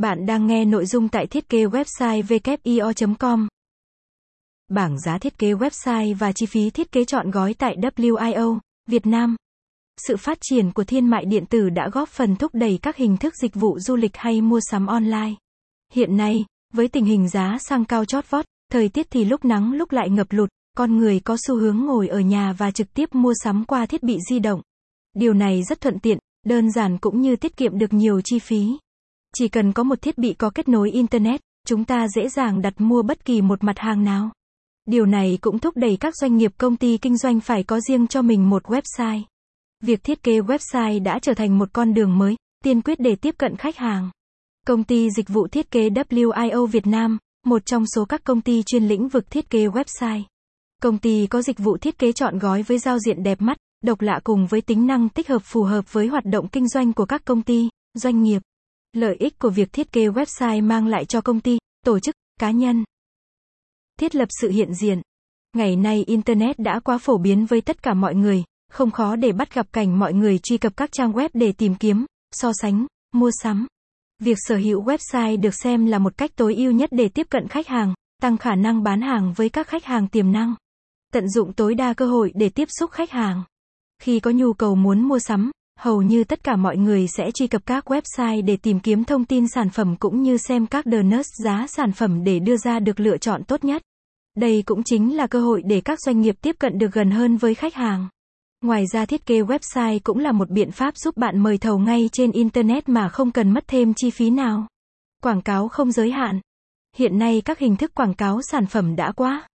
Bạn đang nghe nội dung tại thiết kế website wio.com. Bảng giá thiết kế website và chi phí thiết kế chọn gói tại WIO, Việt Nam. Sự phát triển của thiên mại điện tử đã góp phần thúc đẩy các hình thức dịch vụ du lịch hay mua sắm online. Hiện nay, với tình hình giá xăng cao chót vót, thời tiết thì lúc nắng lúc lại ngập lụt, con người có xu hướng ngồi ở nhà và trực tiếp mua sắm qua thiết bị di động. Điều này rất thuận tiện, đơn giản cũng như tiết kiệm được nhiều chi phí. Chỉ cần có một thiết bị có kết nối Internet, chúng ta dễ dàng đặt mua bất kỳ một mặt hàng nào. Điều này cũng thúc đẩy các doanh nghiệp công ty kinh doanh phải có riêng cho mình một website. Việc thiết kế website đã trở thành một con đường mới, tiên quyết để tiếp cận khách hàng. Công ty dịch vụ thiết kế WIO Việt Nam, một trong số các công ty chuyên lĩnh vực thiết kế website. Công ty có dịch vụ thiết kế chọn gói với giao diện đẹp mắt, độc lạ cùng với tính năng tích hợp phù hợp với hoạt động kinh doanh của các công ty, doanh nghiệp. Lợi ích của việc thiết kế website mang lại cho công ty, tổ chức, cá nhân. Thiết lập sự hiện diện. Ngày nay Internet đã quá phổ biến với tất cả mọi người, không khó để bắt gặp cảnh mọi người truy cập các trang web để tìm kiếm, so sánh, mua sắm. Việc sở hữu website được xem là một cách tối ưu nhất để tiếp cận khách hàng, tăng khả năng bán hàng với các khách hàng tiềm năng. Tận dụng tối đa cơ hội để tiếp xúc khách hàng. Khi có nhu cầu muốn mua sắm, hầu như tất cả mọi người sẽ truy cập các website để tìm kiếm thông tin sản phẩm cũng như xem các donut giá sản phẩm để đưa ra được lựa chọn tốt nhất. Đây cũng chính là cơ hội để các doanh nghiệp tiếp cận được gần hơn với khách hàng. Ngoài ra thiết kế website cũng là một biện pháp giúp bạn mời thầu ngay trên Internet mà không cần mất thêm chi phí nào. Quảng cáo không giới hạn. Hiện nay các hình thức quảng cáo sản phẩm đã quá